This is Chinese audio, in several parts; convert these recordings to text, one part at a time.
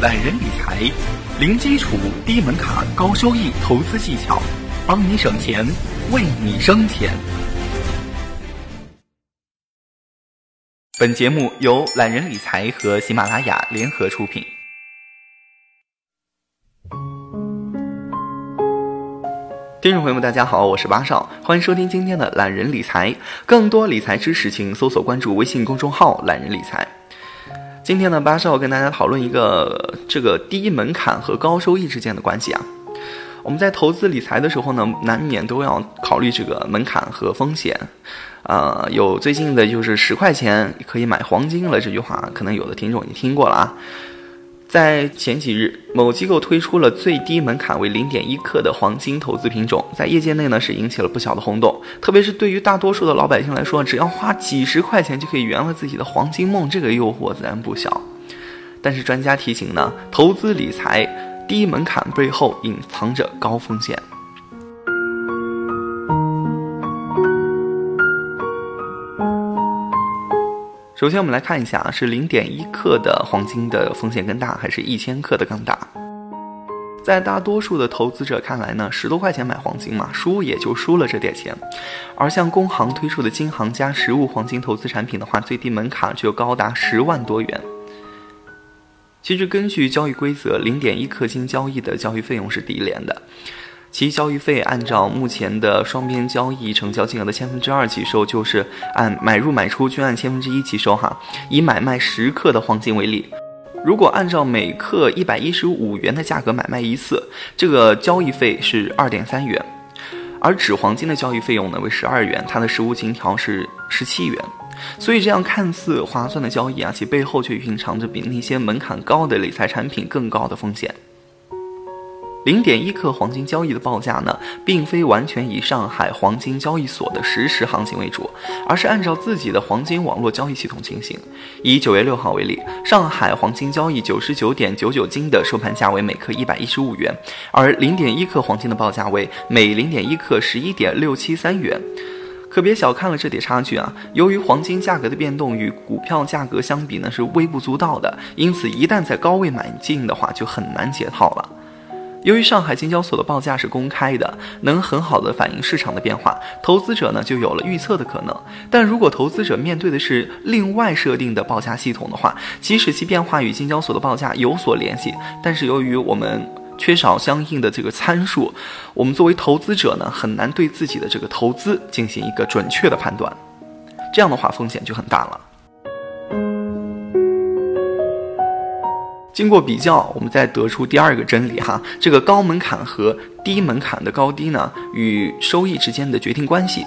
懒人理财，零基础、低门槛、高收益投资技巧，帮你省钱，为你生钱。本节目由懒人理财和喜马拉雅联合出品。听众朋友们，大家好，我是八少，欢迎收听今天的懒人理财。更多理财知识，请搜索关注微信公众号“懒人理财”。今天呢，八少跟大家讨论一个这个低门槛和高收益之间的关系啊。我们在投资理财的时候呢，难免都要考虑这个门槛和风险。呃，有最近的就是十块钱可以买黄金了这句话，可能有的听众已经听过了啊。在前几日，某机构推出了最低门槛为零点一克的黄金投资品种，在业界内呢是引起了不小的轰动。特别是对于大多数的老百姓来说，只要花几十块钱就可以圆了自己的黄金梦，这个诱惑自然不小。但是专家提醒呢，投资理财低门槛背后隐藏着高风险。首先，我们来看一下，是零点一克的黄金的风险更大，还是一千克的更大？在大多数的投资者看来呢，十多块钱买黄金嘛，输也就输了这点钱。而像工行推出的金行加实物黄金投资产品的话，最低门槛就高达十万多元。其实，根据交易规则，零点一克金交易的交易费用是低廉的。其交易费按照目前的双边交易成交金额的千分之二起收，就是按买入买出均按千分之一起收哈。以买卖十克的黄金为例，如果按照每克一百一十五元的价格买卖一次，这个交易费是二点三元。而纸黄金的交易费用呢为十二元，它的实物金条是十七元。所以这样看似划算的交易啊，其背后却蕴藏着比那些门槛高的理财产品更高的风险。零点一克黄金交易的报价呢，并非完全以上海黄金交易所的实时行情为主，而是按照自己的黄金网络交易系统进行。以九月六号为例，上海黄金交易九十九点九九金的收盘价为每克一百一十五元，而零点一克黄金的报价为每零点一克十一点六七三元。可别小看了这点差距啊！由于黄金价格的变动与股票价格相比呢是微不足道的，因此一旦在高位买进的话，就很难解套了。由于上海金交所的报价是公开的，能很好的反映市场的变化，投资者呢就有了预测的可能。但如果投资者面对的是另外设定的报价系统的话，即使其变化与金交所的报价有所联系，但是由于我们缺少相应的这个参数，我们作为投资者呢很难对自己的这个投资进行一个准确的判断，这样的话风险就很大了。经过比较，我们再得出第二个真理哈，这个高门槛和低门槛的高低呢，与收益之间的决定关系。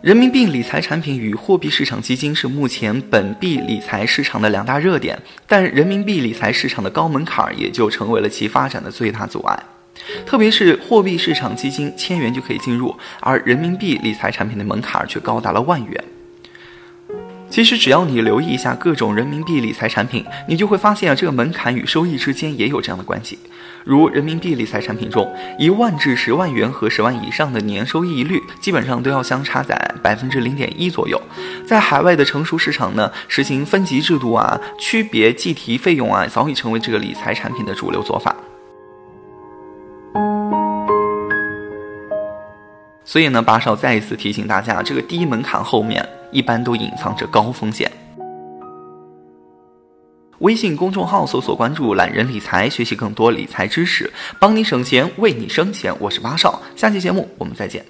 人民币理财产品与货币市场基金是目前本币理财市场的两大热点，但人民币理财市场的高门槛也就成为了其发展的最大阻碍。特别是货币市场基金千元就可以进入，而人民币理财产品的门槛却高达了万元。其实，只要你留意一下各种人民币理财产品，你就会发现啊，这个门槛与收益之间也有这样的关系。如人民币理财产品中，一万至十万元和十万以上的年收益率，基本上都要相差在百分之零点一左右。在海外的成熟市场呢，实行分级制度啊，区别计提费用啊，早已成为这个理财产品的主流做法。所以呢，八少再一次提醒大家，这个低门槛后面一般都隐藏着高风险。微信公众号搜索关注“懒人理财”，学习更多理财知识，帮你省钱，为你生钱。我是八少，下期节目我们再见。